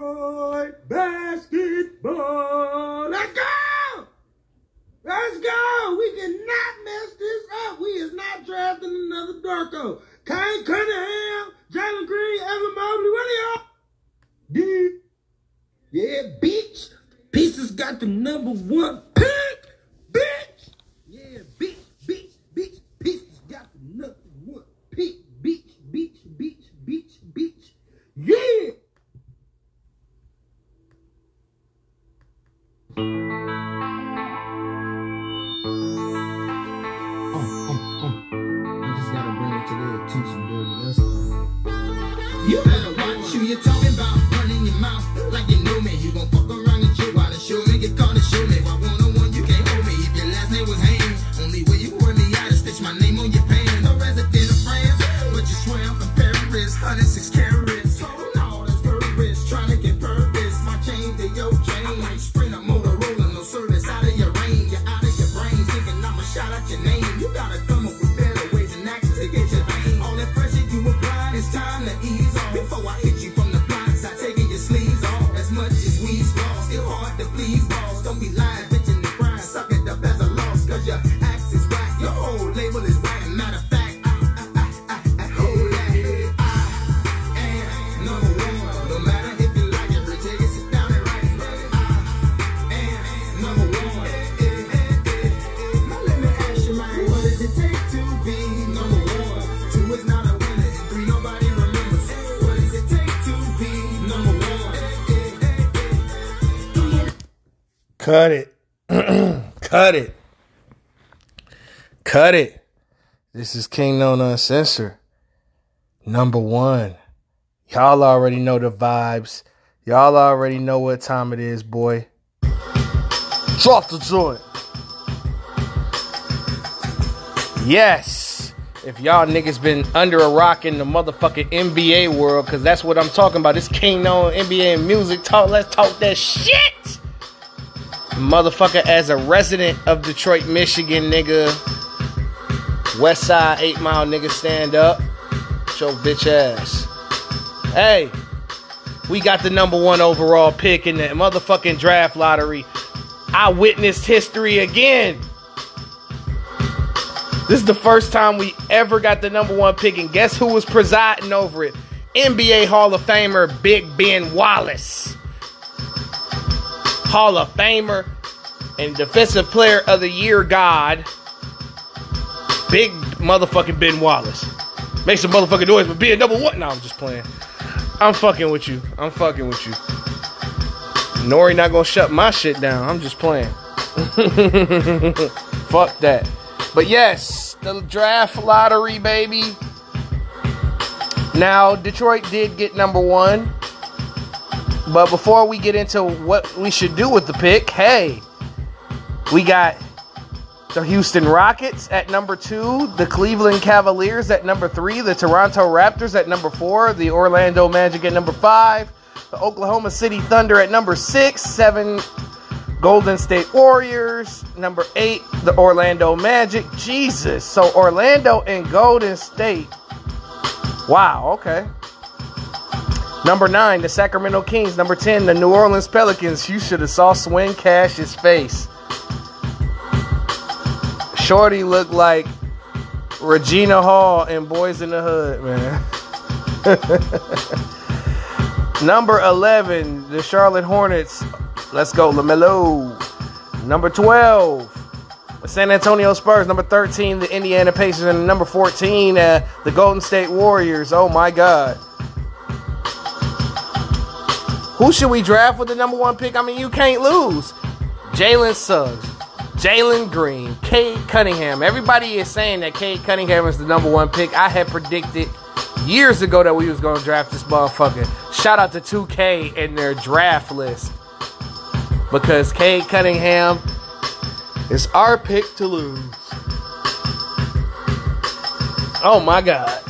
Detroit basketball. Let's go! Let's go! We cannot mess this up. We is not drafting another Darko. Cade Cunningham, Jalen Green, Evan Mobley, what are y'all? Yeah, bitch. Pieces got the number one Cut it. Cut it. This is King Known Uncensored. Number one. Y'all already know the vibes. Y'all already know what time it is, boy. Drop the joint. Yes. If y'all niggas been under a rock in the motherfucking NBA world, cause that's what I'm talking about. This King Known NBA and music talk. Let's talk that shit motherfucker as a resident of Detroit, Michigan, nigga. West Side 8 Mile nigga stand up. Show bitch ass. Hey, we got the number one overall pick in the motherfucking draft lottery. I witnessed history again. This is the first time we ever got the number one pick, and guess who was presiding over it? NBA Hall of Famer Big Ben Wallace. Hall of Famer and Defensive Player of the Year God, Big motherfucking Ben Wallace. Make some motherfucking noise, but being number one. No, I'm just playing. I'm fucking with you. I'm fucking with you. Nori not gonna shut my shit down. I'm just playing. Fuck that. But yes, the draft lottery, baby. Now, Detroit did get number one. But before we get into what we should do with the pick, hey, we got the Houston Rockets at number two, the Cleveland Cavaliers at number three, the Toronto Raptors at number four, the Orlando Magic at number five, the Oklahoma City Thunder at number six, seven, Golden State Warriors, number eight, the Orlando Magic. Jesus. So Orlando and Golden State. Wow, okay. Number nine, the Sacramento Kings. Number 10, the New Orleans Pelicans. You should have saw Swin Cash's face. Shorty looked like Regina Hall in Boyz n the Hood, man. Number 11, the Charlotte Hornets. Let's go, LaMelo. Number 12, the San Antonio Spurs. Number 13, the Indiana Pacers. And number 14, uh, the Golden State Warriors. Oh my God. Who should we draft with the number one pick? I mean, you can't lose. Jalen Suggs, Jalen Green, Cade Cunningham. Everybody is saying that Cade Cunningham is the number one pick. I had predicted years ago that we was to draft this motherfucker. Shout out to 2K and their draft list. Because Cade Cunningham is our pick to lose. Oh my God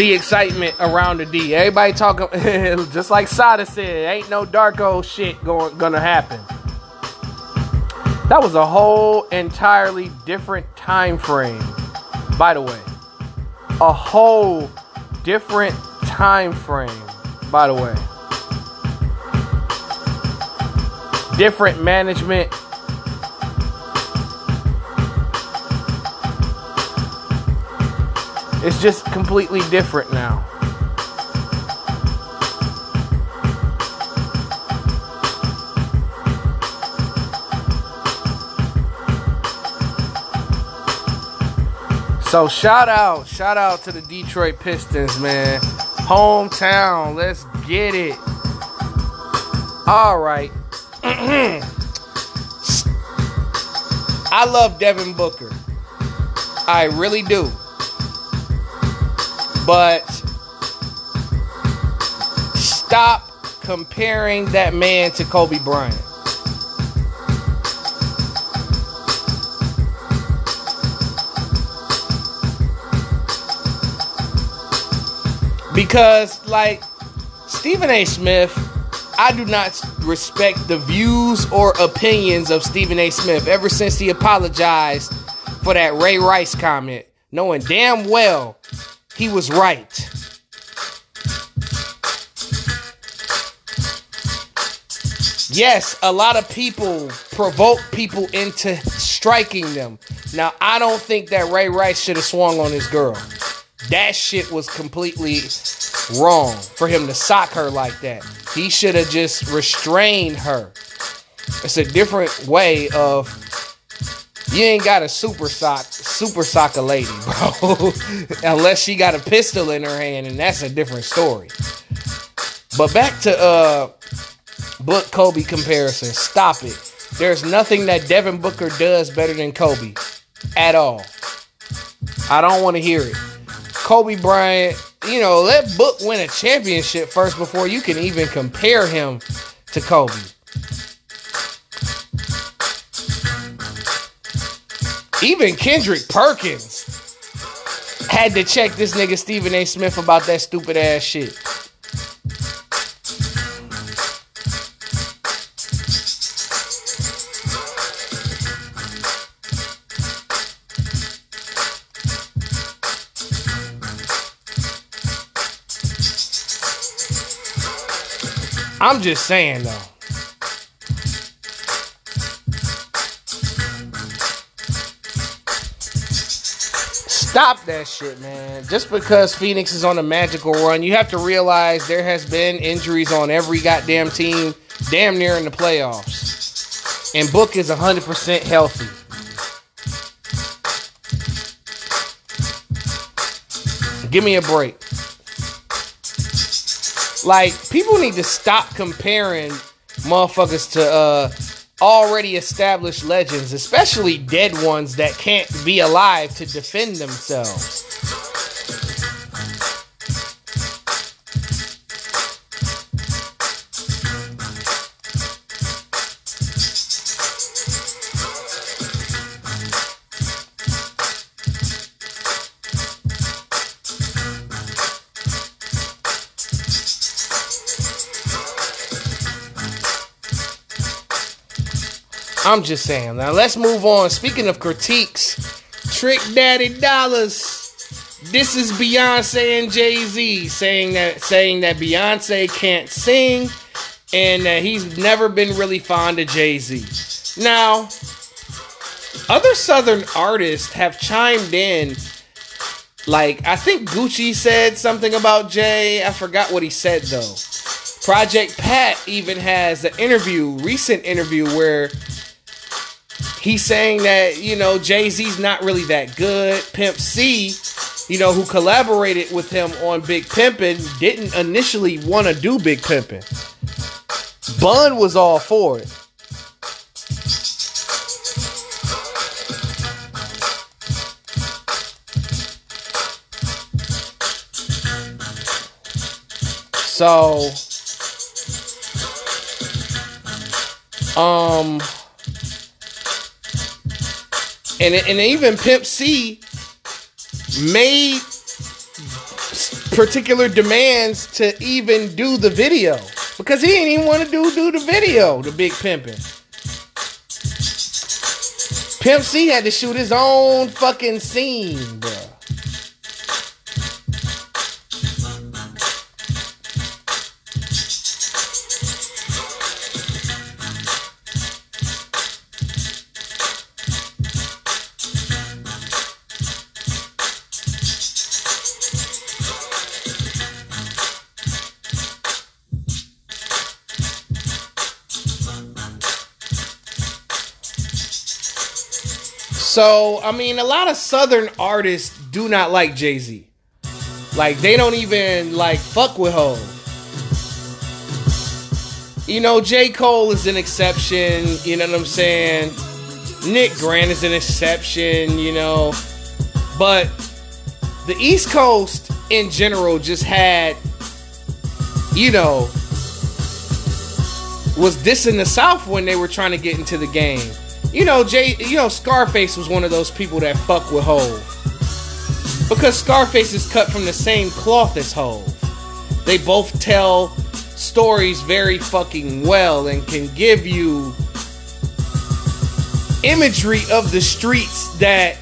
the excitement around the D. Everybody talking, just like Sada said, ain't no Darko shit going gonna happen. That was a whole entirely different time frame. By the way, a whole different time frame. By the way, different management It's just completely different now. So shout out, shout out to the Detroit Pistons, man. Hometown, let's get it. All right. I love Devin Booker. I really do. But stop comparing that man to Kobe Bryant. Because, like, Stephen A. Smith, I do not respect the views or opinions of Stephen A. Smith ever since he apologized for that Ray Rice comment, knowing damn well he was right. Yes, a lot of people provoke people into striking them. Now, I don't think that Ray Rice should have swung on his girl. That shit was completely wrong for him to sock her like that. He should have just restrained her. It's a different way of you ain't got a super sock super sock a lady, bro. Unless she got a pistol in her hand, and that's a different story. But back to uh Book Kobe comparison. Stop it. There's nothing that Devin Booker does better than Kobe. At all. I don't want to hear it. Kobe Bryant, you know, let Book win a championship first before you can even compare him to Kobe. Even Kendrick Perkins had to check this nigga Stephen A. Smith about that stupid ass shit. I'm just saying though. Stop that shit, man. Just because Phoenix is on a magical run, you have to realize there has been injuries on every goddamn team damn near in the playoffs. And Book is 100% healthy. Give me a break. Like, people need to stop comparing motherfuckers to uh already established legends, especially dead ones that can't be alive to defend themselves. I'm just saying. Now let's move on. Speaking of critiques, Trick Daddy Dollars. This is Beyonce and Jay Z saying that saying that Beyonce can't sing and that he's never been really fond of Jay Z. Now, other Southern artists have chimed in. Like I think Gucci said something about Jay. I forgot what he said though. Project Pat even has an interview, recent interview where he's saying that you know Jay Z's not really that good. Pimp C, you know, who collaborated with him on Big Pimpin', didn't initially want to do Big Pimpin'. Bun was all for it. So, um, and and even Pimp C made particular demands to even do the video because he didn't even want to do do the video. The Big Pimpin'. Pimp C had to shoot his own fucking scene, bro. So, I mean, a lot of Southern artists do not like Jay Z. Like, they don't even like fuck with Hov. You know, J. Cole is an exception, you know what I'm saying? Nick Grant is an exception, you know. But the East Coast in general just had, you know, was dissing the South when they were trying to get into the game. You know, Jay, you know, Scarface was one of those people that fuck with Hove. Because Scarface is cut from the same cloth as Hove. They both tell stories very fucking well and can give you imagery of the streets that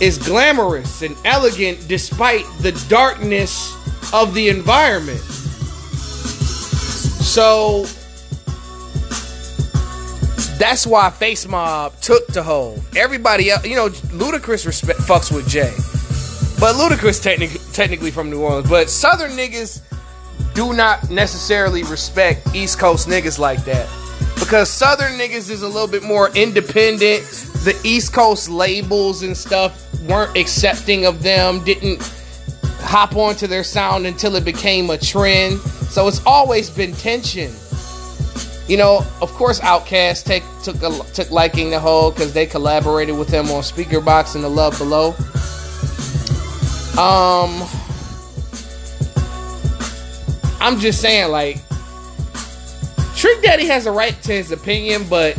is glamorous and elegant despite the darkness of the environment. So that's why Face Mob took to Hove. Everybody else, you know, Ludacris respect, fucks with Jay. But Ludacris technic- technically from New Orleans. But Southern niggas do not necessarily respect East Coast niggas like that. Because Southern niggas is a little bit more independent. The East Coast labels and stuff weren't accepting of them, didn't hop onto their sound until it became a trend. So it's always been tension. You know, of course, Outkast take, took a, took liking to Hov because they collaborated with him on Speakerboxxx and The Love Below. Um, I'm just saying, like, Trick Daddy has a right to his opinion, but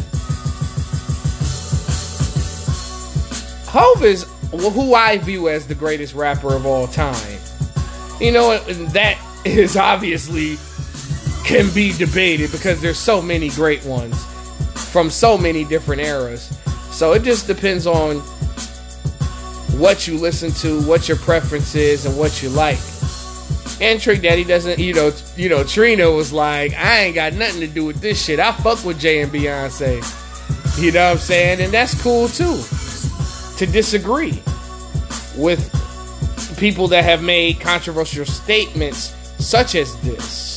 Hove is who I view as the greatest rapper of all time. You know, and that is obviously can be debated because there's so many great ones from so many different eras. So it just depends on what you listen to, what your preference is, and what you like. And Trick Daddy doesn't, you know, you know, Trina was like, I ain't got nothing to do with this shit. I fuck with Jay and Beyonce. You know what I'm saying? And that's cool too. To disagree with people that have made controversial statements such as this.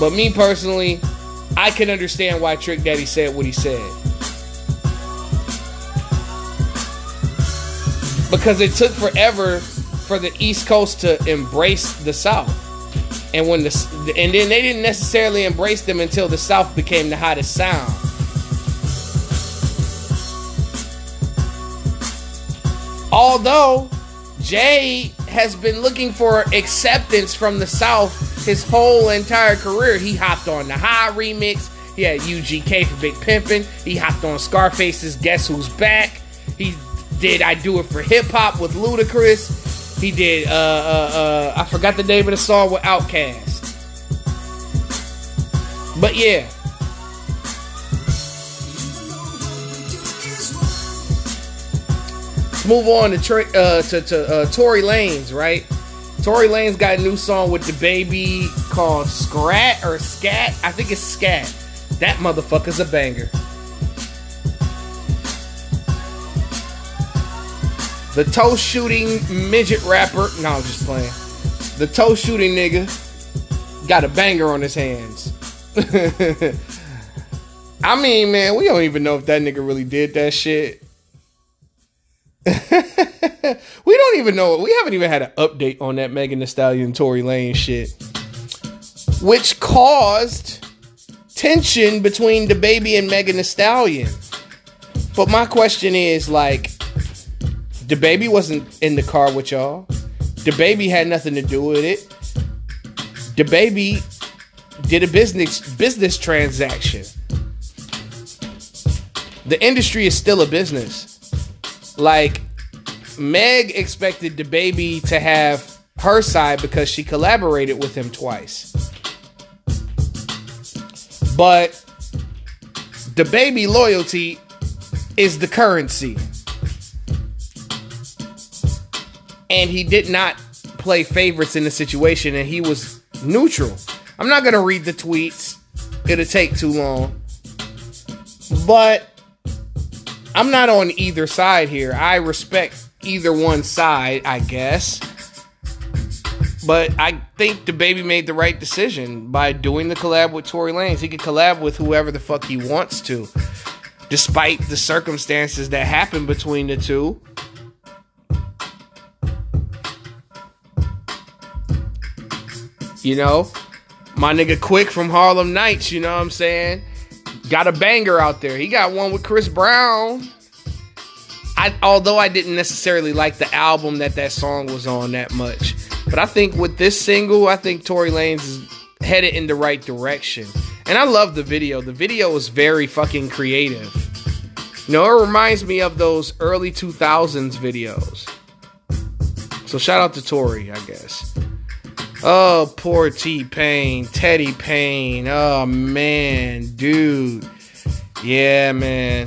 But me personally, I can understand why Trick Daddy said what he said. Because it took forever for the East Coast to embrace the South. And when the and then they didn't necessarily embrace them until the South became the hottest sound. Although Jay has been looking for acceptance from the South his whole entire career. He hopped on the High remix. He had UGK for Big Pimpin'. He hopped on Scarface's Guess Who's Back. He did I Do It for Hip Hop with Ludacris. He did uh uh uh I forgot the name of the song with Outkast. But yeah. Let's move on to uh, to, to uh, Tory Lanez, right? Tory Lanez got a new song with the baby called Scrat or Scat. I think it's Scat. That motherfucker's a banger. The toe shooting midget rapper. No, I'm just playing. The toe shooting nigga got a banger on his hands. I mean, man, we don't even know if that nigga really did that shit. we don't even know. We haven't even had an update on that Megan Thee Stallion Tory Lanez shit, which caused tension between the baby and Megan Thee Stallion. But my question is, like, the baby wasn't in the car with y'all. The baby had nothing to do with it. The baby did a business business transaction. The industry is still a business. Like Meg expected the baby to have her side because she collaborated with him twice. But the baby loyalty is the currency. And he did not play favorites in the situation and he was neutral. I'm not going to read the tweets. It'll take too long. But I'm not on either side here. I respect either one side, I guess. But I think the baby made the right decision by doing the collab with Tory Lanez. He could collab with whoever the fuck he wants to, despite the circumstances that happened between the two. You know, my nigga Quick from Harlem Nights, you know what I'm saying? Got a banger out there. He got one with Chris Brown. I, although I didn't necessarily like the album that that song was on that much, but I think with this single, I think Tory Lanez is headed in the right direction. And I love the video. The video is very fucking creative. You know, it reminds me of those early 2000s videos. So shout out to Tory, I guess. Oh, poor T Pain, Teddy Payne. Oh man, dude. Yeah, man.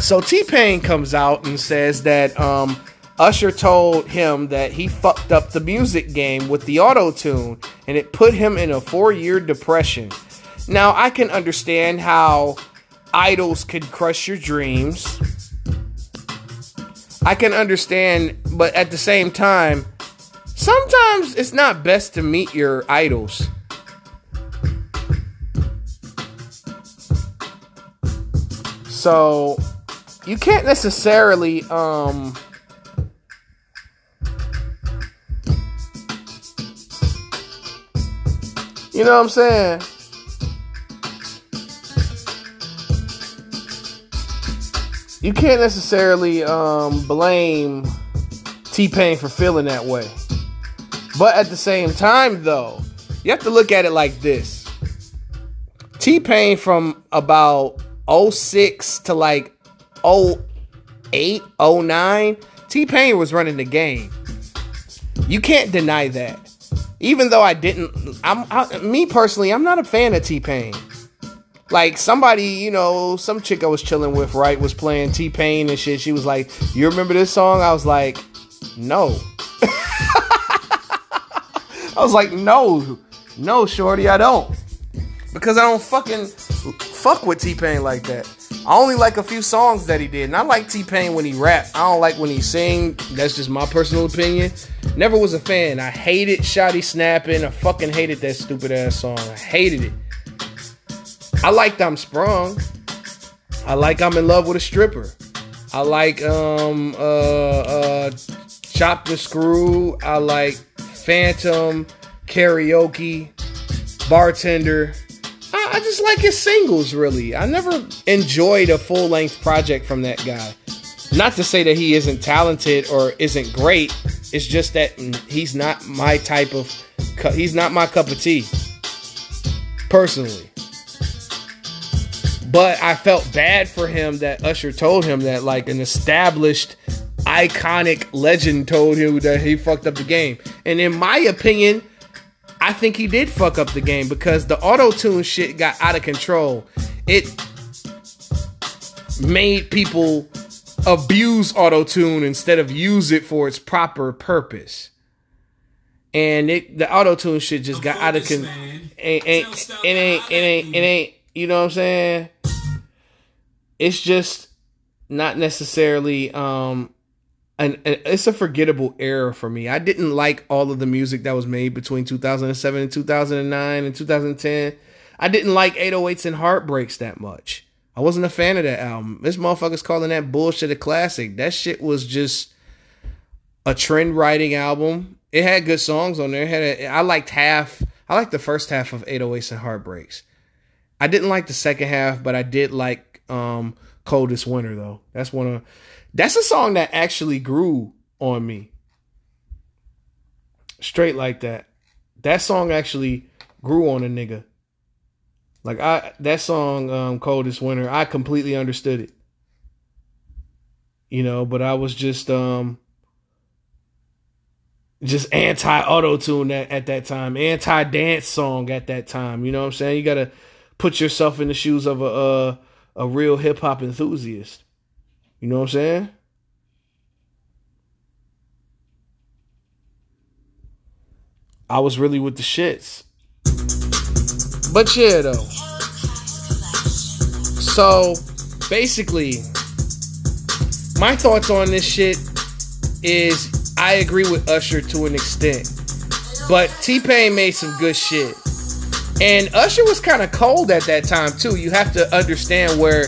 So T Pain comes out and says that um, Usher told him that he fucked up the music game with the auto tune and it put him in a four year depression. Now, I can understand how idols could crush your dreams. I can understand, but at the same time, sometimes it's not best to meet your idols. So you can't necessarily um You know what I'm saying? You can't necessarily um, blame T Pain for feeling that way. But at the same time, though, you have to look at it like this T Pain from about 06 to like 08, 09, T Pain was running the game. You can't deny that. Even though I didn't, I'm I, me personally, I'm not a fan of T Pain. Like somebody, you know, some chick I was chilling with, right, was playing T Pain and shit. She was like, "You remember this song?" I was like, "No." I was like, "No, no, shorty, I don't," because I don't fucking fuck with T Pain like that. I only like a few songs that he did, and I like T Pain when he rap. I don't like when he sing. That's just my personal opinion. Never was a fan. I hated Shotty Snapping. I fucking hated that stupid ass song. I hated it. I liked I'm Sprung. I like I'm in love with a stripper. I like um uh uh Chop the Screw. I like Phantom, Karaoke, Bartender. I, I just like his singles really. I never enjoyed a full length project from that guy. Not to say that he isn't talented or isn't great. It's just that mm, he's not my type of he's not my cup of tea. Personally. But I felt bad for him that Usher told him that, like an established, iconic legend told him that he fucked up the game. And in my opinion, I think he did fuck up the game because the auto tune shit got out of control. It made people abuse auto tune instead of use it for its proper purpose. And it, the auto tune shit just got out of control. Ain't, ain't, it ain't, it ain't, it ain't, you know what I'm saying? It's just not necessarily um an, an, it's a forgettable era for me. I didn't like all of the music that was made between 2007 and 2009 and 2010. I didn't like 808s and Heartbreaks that much. I wasn't a fan of that album. This motherfucker's calling that bullshit a classic. That shit was just a trend writing album. It had good songs on there. It had a, I liked half. I liked the first half of 808s and Heartbreaks. I didn't like the second half, but I did like um Coldest Winter though. That's one of that's a song that actually grew on me. Straight like that. That song actually grew on a nigga. Like I that song um Coldest Winter, I completely understood it. You know, but I was just um just anti auto tune at, at that time, anti dance song at that time. You know what I'm saying? You gotta put yourself in the shoes of a a, a real hip hop enthusiast. You know what I'm saying? I was really with the shits. But yeah, though. So basically, my thoughts on this shit is I agree with Usher to an extent. But T Pain made some good shit. And Usher was kind of cold at that time too. You have to understand where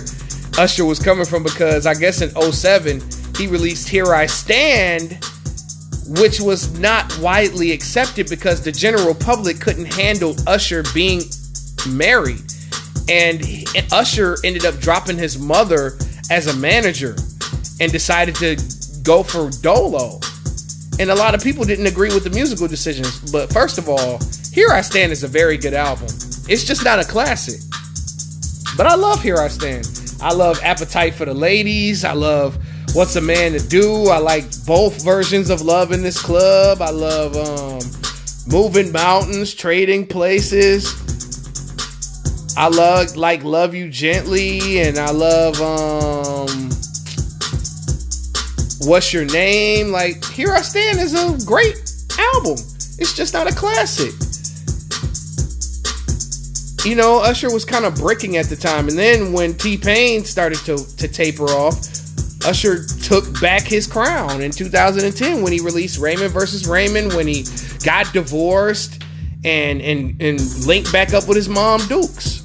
Usher was coming from because I guess in 07 he released Here I Stand, which was not widely accepted because the general public couldn't handle Usher being married. And Usher ended up dropping his mother as a manager and decided to go for Dolo. And a lot of people didn't agree with the musical decisions. But first of all, Here I Stand is a very good album. It's just not a classic. But I love Here I Stand. I love Appetite for the Ladies. I love What's a Man to Do. I like both versions of Love in This Club. I love um, Moving Mountains, Trading Places. I love like Love You Gently and I love um What's Your Name? Like Here I Stand is a great album. It's just not a classic you know, Usher was kind of breaking at the time. And then when T Pain started to, to taper off, Usher took back his crown in 2010 when he released Raymond versus Raymond, when he got divorced and and and linked back up with his mom Dukes.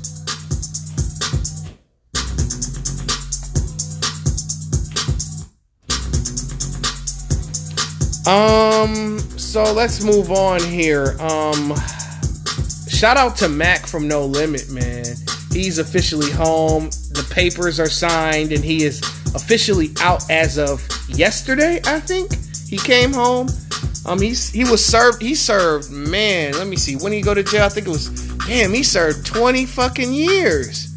Um, so let's move on here. Um, shout out to Mac from No Limit, man. He's officially home. The papers are signed, and he is officially out as of yesterday. I think he came home. Um, he's he was served. He served, man. Let me see. When did he go to jail? I think it was. Damn, he served twenty fucking years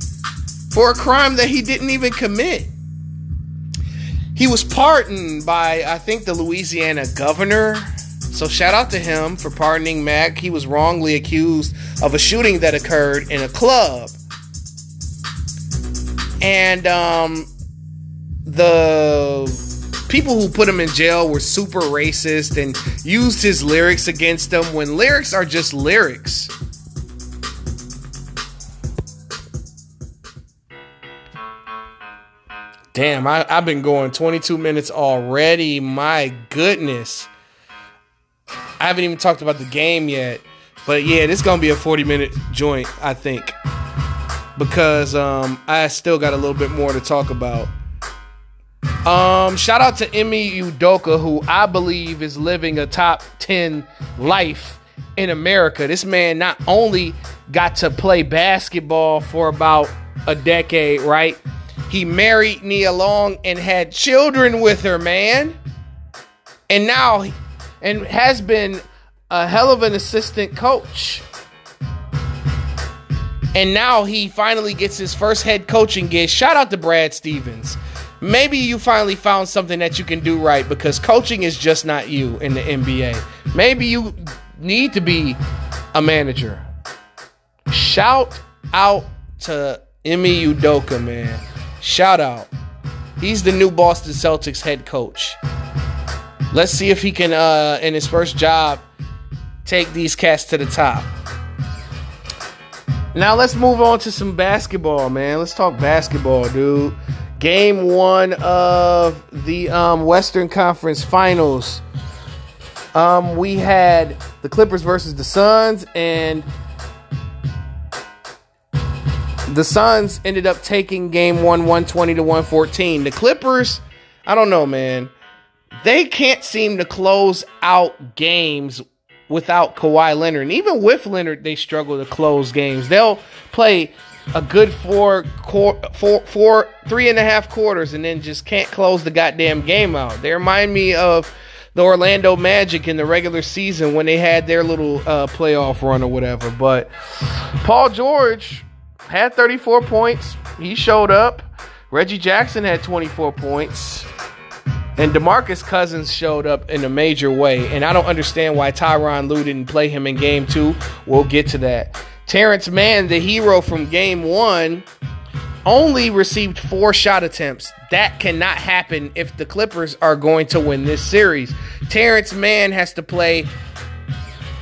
for a crime that he didn't even commit. He was pardoned by, I think, the Louisiana governor. So shout out to him for pardoning Mac. He was wrongly accused of a shooting that occurred in a club. And um, the people who put him in jail were super racist and used his lyrics against him when lyrics are just lyrics. Damn, I, I've been going 22 minutes already. My goodness. I haven't even talked about the game yet. But yeah, this is gonna be a 40 minute joint, I think. Because um I still got a little bit more to talk about. Um, shout out to Ime Udoka, who I believe is living a top 10 life in America. This man not only got to play basketball for about a decade, right? He married Nia Long and had children with her, man. And now, and has been a hell of an assistant coach. And now he finally gets his first head coaching gig. Shout out to Brad Stevens. Maybe you finally found something that you can do right because coaching is just not you in the NBA. Maybe you need to be a manager. Shout out to Ime Udoka, man. Shout out. He's the new Boston Celtics head coach. Let's see if he can, uh, in his first job, take these cats to the top. Now let's move on to some basketball, man. Let's talk basketball, dude. Game one of the um, Western Conference Finals. Um, we had the Clippers versus the Suns, and the Suns ended up taking game one 120 to 114. The Clippers, I don't know, man. They can't seem to close out games without Kawhi Leonard. And even with Leonard, they struggle to close games. They'll play a good four, four, four, three and a half quarters and then just can't close the goddamn game out. They remind me of the Orlando Magic in the regular season when they had their little uh, playoff run or whatever. But Paul George had 34 points. He showed up. Reggie Jackson had 24 points. And DeMarcus Cousins showed up in a major way. And I don't understand why Tyronn Lue didn't play him in game two. We'll get to that. Terance Mann, the hero from game one, only received four shot attempts. That cannot happen if the Clippers are going to win this series. Terance Mann has to play,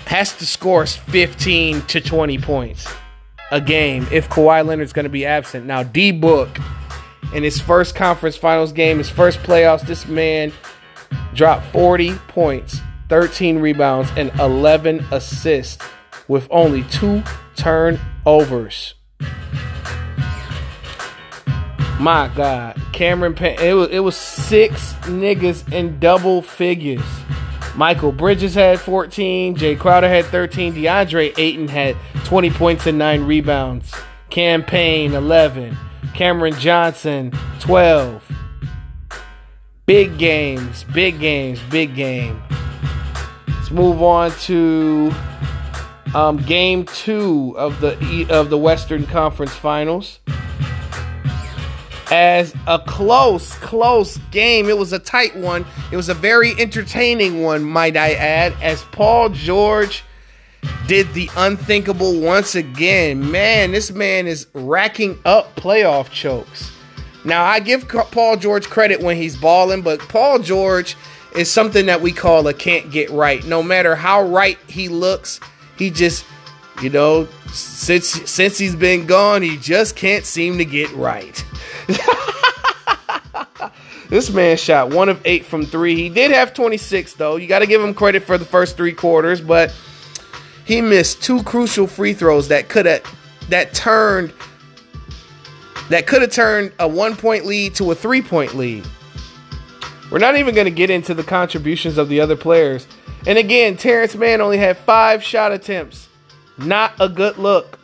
has to score 15 to 20 points a game if Kawhi Leonard's going to be absent. Now, D Book in his first conference finals game, his first playoffs, this man dropped 40 points 13 rebounds, and 11 assists with only two turnovers. My God, Cameron Payne. It was it was six niggas in double figures. Mikal Bridges had 14. Jae Crowder had 13. DeAndre Ayton had 20 points and nine rebounds. Cam Payne 11. Cameron Johnson 12. Big games, big games, big game. Let's move on to um, game two of the of the Western Conference Finals as a close, close game. It was a tight one. It was a very entertaining one, might I add, as Paul George did the unthinkable once again. Man, this man is racking up playoff chokes. Now, I give Paul George credit when he's balling, but Paul George is something that we call a can't get right. No matter how right he looks, he just, you know, since since he's been gone, he just can't seem to get right. This man shot one of eight from three. He did have 26, though. You got to give him credit for the first three quarters, but he missed two crucial free throws that could have that turned that could have turned a one point lead to a three point lead. We're not even going to get into the contributions of the other players. And again, Terance Mann only had five shot attempts. Not a good look.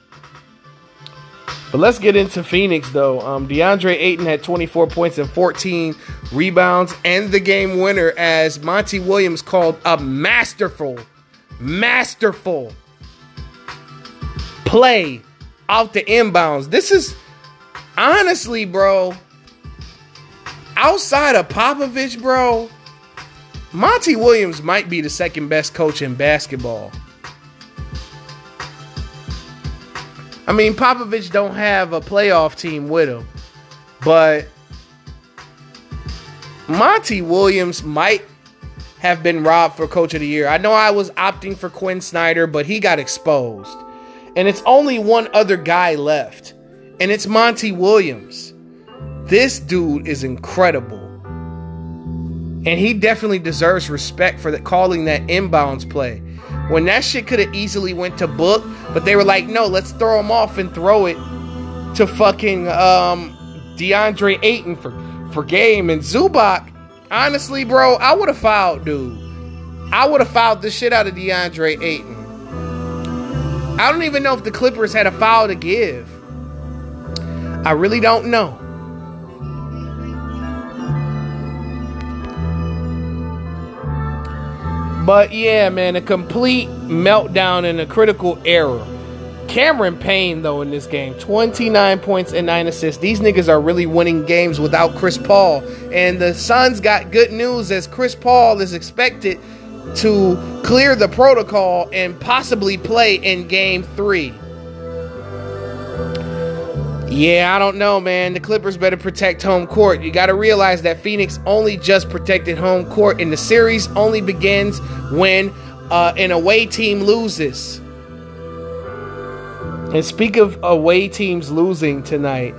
But let's get into Phoenix though. Um, DeAndre Ayton had 24 points and 14 rebounds and the game winner as Monty Williams called a masterful, masterful play out the inbounds. This is honestly, bro, outside of Popovich, bro, Monty Williams might be the second best coach in basketball. I mean, Popovich don't have a playoff team with him, but Monty Williams might have been robbed for coach of the year. I know I was opting for Quin Snyder, but he got exposed. And it's only one other guy left, and it's Monty Williams. This dude is incredible. And he definitely deserves respect for the, calling that inbounds play. When that shit could have easily went to book, but they were like, no, let's throw him off and throw it to fucking um, DeAndre Ayton for, for game. And Zubac, honestly, bro, I would have fouled, dude. I would have fouled the shit out of DeAndre Ayton. I don't even know if the Clippers had a foul to give. I really don't know. But yeah, man, a complete meltdown and a critical error. Cameron Payne, though, in this game, 29 points and 9 assists. These niggas are really winning games without Chris Paul. And the Suns got good news as Chris Paul is expected to clear the protocol and possibly play in game three. Yeah, I don't know, man. The Clippers better protect home court. You got to realize that Phoenix only just protected home court, and the series only begins when uh, an away team loses. And speak of away teams losing tonight,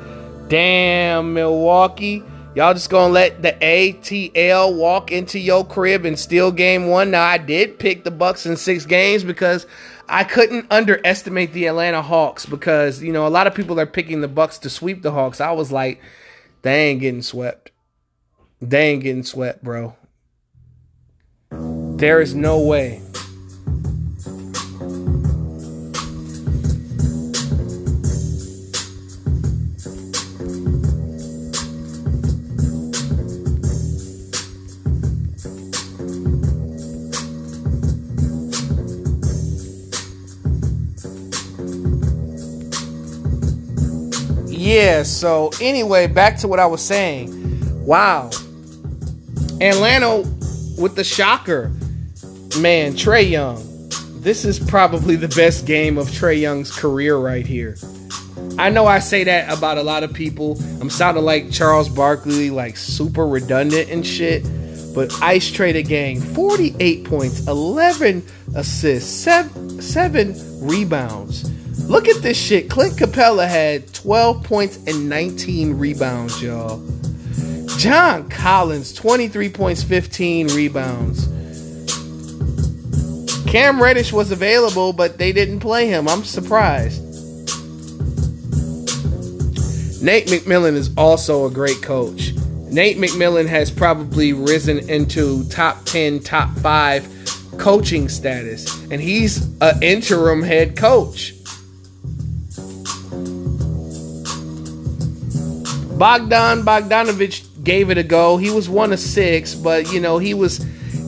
damn Milwaukee, y'all just gonna let the ATL walk into your crib and steal game one. Now I did pick the Bucks in six games because I couldn't underestimate the Atlanta Hawks because you know a lot of people are picking the Bucks to sweep the Hawks. I was like, they ain't getting swept. They ain't getting swept, bro. There is no way. Yeah, so anyway, back to what I was saying. Wow. Atlanta with the shocker. Man, Trae Young. This is probably the best game of Trae Young's career right here. I know I say that about a lot of people. I'm sounding like Charles Barkley, like super redundant and shit. But Ice Trader Gang, 48 points, 11 assists, seven, seven rebounds. Look at this shit. Clint Capela had 12 points and 19 rebounds, y'all. John Collins, 23 points, 15 rebounds. Cam Reddish was available, but they didn't play him. I'm surprised. Nate McMillan is also a great coach. Nate McMillan has probably risen into top 10, top 5 coaching status, and he's an interim head coach. Bogdan Bogdanovich gave it a go. He was one of six, but you know he was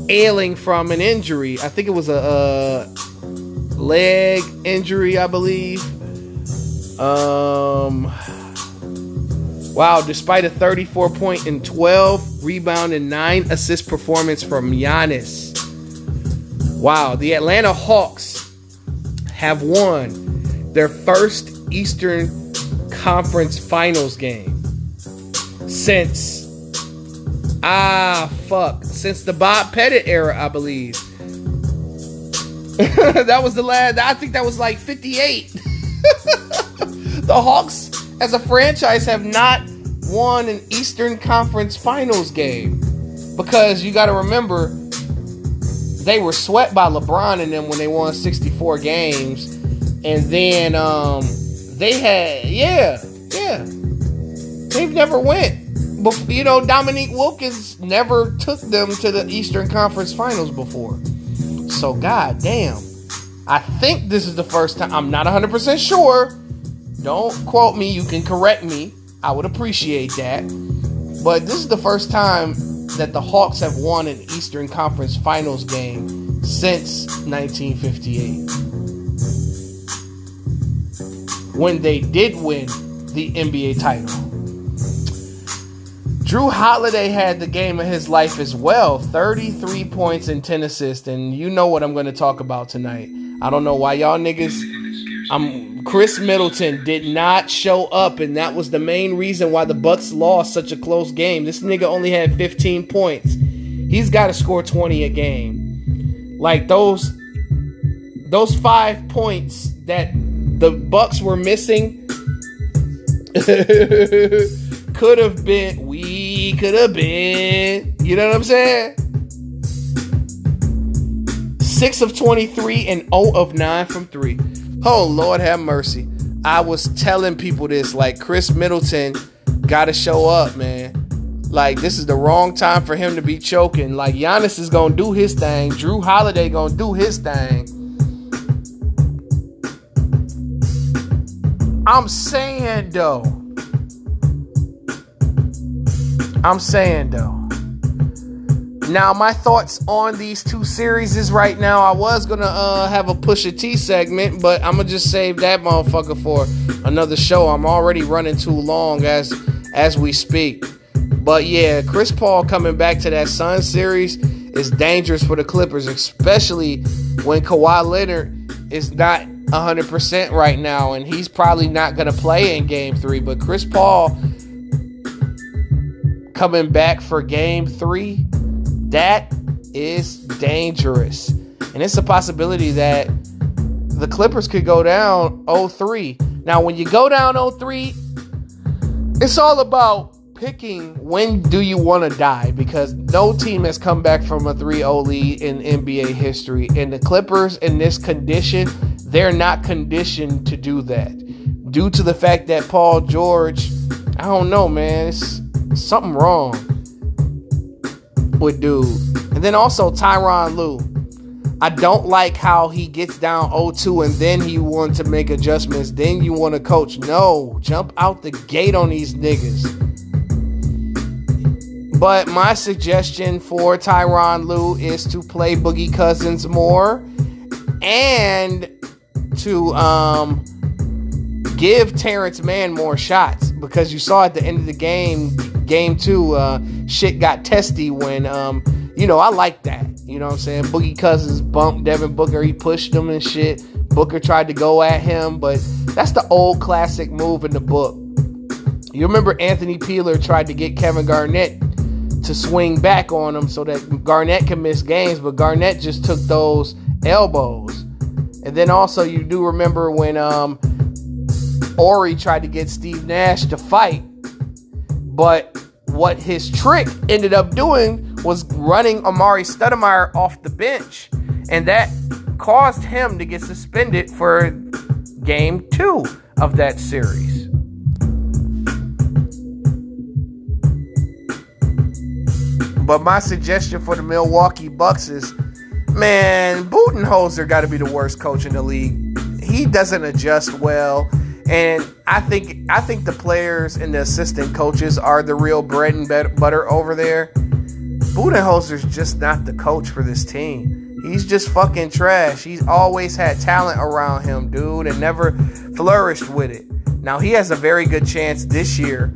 ailing from an injury. I think it was a, a leg injury, I believe. Um, wow! Despite a 34 point and 12 rebound and nine assist performance from Giannis. Wow! The Atlanta Hawks have won their first Eastern Conference Finals game since ah fuck since the Bob Pettit era, I believe. that was the last. I think that was like 58. the Hawks, as a franchise, have not won an Eastern Conference Finals game because you got to remember they were swept by LeBron and them when they won 64 games, and then um, they had yeah yeah they've never went. But you know, Dominique Wilkins never took them to the Eastern Conference Finals before. So god damn. I think this is the first time. I'm not 100% sure. Don't quote me. You can correct me. I would appreciate that. But this is the first time that the Hawks have won an Eastern Conference Finals game since 1958. When they did win the NBA title. Jrue Holiday had the game of his life as well 33 points and 10 assists. And you know what I'm going to talk about tonight. I don't know why y'all niggas. I'm Khris Middleton did not show up, and that was the main reason why the Bucks lost such a close game. This nigga only had 15 points. He's got to score 20 a game. Like those those 5 points that the Bucks were missing could have been we could have been. You know what I'm saying? 6 of 23 and 0 of 9 from 3. Oh, Lord have mercy. I was telling people this like Khris Middleton got to show up, man. Like this is the wrong time for him to be choking. Like Giannis is gonna do his thing. Jrue Holiday gonna do his thing. I'm saying though. I'm saying though. Now my thoughts on these two series is right now. I was gonna uh, have a Pusha T segment, but I'm gonna just save that motherfucker for another show. I'm already running too long as as we speak. But yeah, Chris Paul coming back to that Sun series is dangerous for the Clippers, especially when Kawhi Leonard is not 100% right now, and he's probably not gonna play in Game Three. But Chris Paul coming back for Game Three that is dangerous. And it's a possibility that the Clippers could go down 0-3. Now, when you go down 0-3, it's all about picking when do you want to die because no team has come back from a 3-0 lead in NBA history. And the Clippers in this condition, they're not conditioned to do that. Due to the fact that Paul George, I don't know, man, it's something wrong with dude. And then also Tyronn Lue. I don't like how he gets down 0-2 and then he wants to make adjustments. Then you want to coach. No, jump out the gate on these niggas. But my suggestion for Tyronn Lue is to play Boogie Cousins more and to um, give Terance Mann more shots because you saw at the end of the game, game two, uh, shit got testy when, um, you know, I like that. You know what I'm saying? Boogie Cousins bumped Devin Booker, he pushed him and shit. Booker tried to go at him, but that's the old classic move in the book. You remember Anthony Peeler tried to get Kevin Garnett to swing back on him so that Garnett can miss games, but Garnett just took those elbows. And then also you do remember when um, Horry tried to get Steve Nash to fight, but what his trick ended up doing was running Amar'e Stoudemire off the bench, and that caused him to get suspended for game two of that series. But my suggestion for the Milwaukee Bucks is man, Budenholzer got to be the worst coach in the league. He doesn't adjust well. And I think I think the players and the assistant coaches are the real bread and butter over there. Budenholzer's just not the coach for this team. He's just fucking trash. He's always had talent around him, dude, and never flourished with it. Now he has a very good chance this year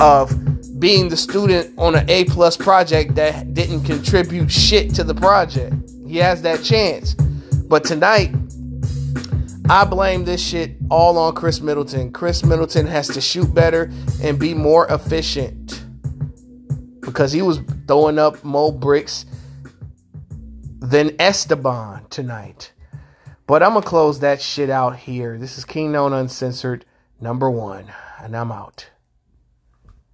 of being the student on an A plus project that didn't contribute shit to the project. He has that chance. But tonight, I blame this shit all on Khris Middleton. Khris Middleton has to shoot better and be more efficient because he was throwing up more bricks than Esteban tonight. But I'm going to close that shit out here. This is King Known Uncensored, number one, and I'm out.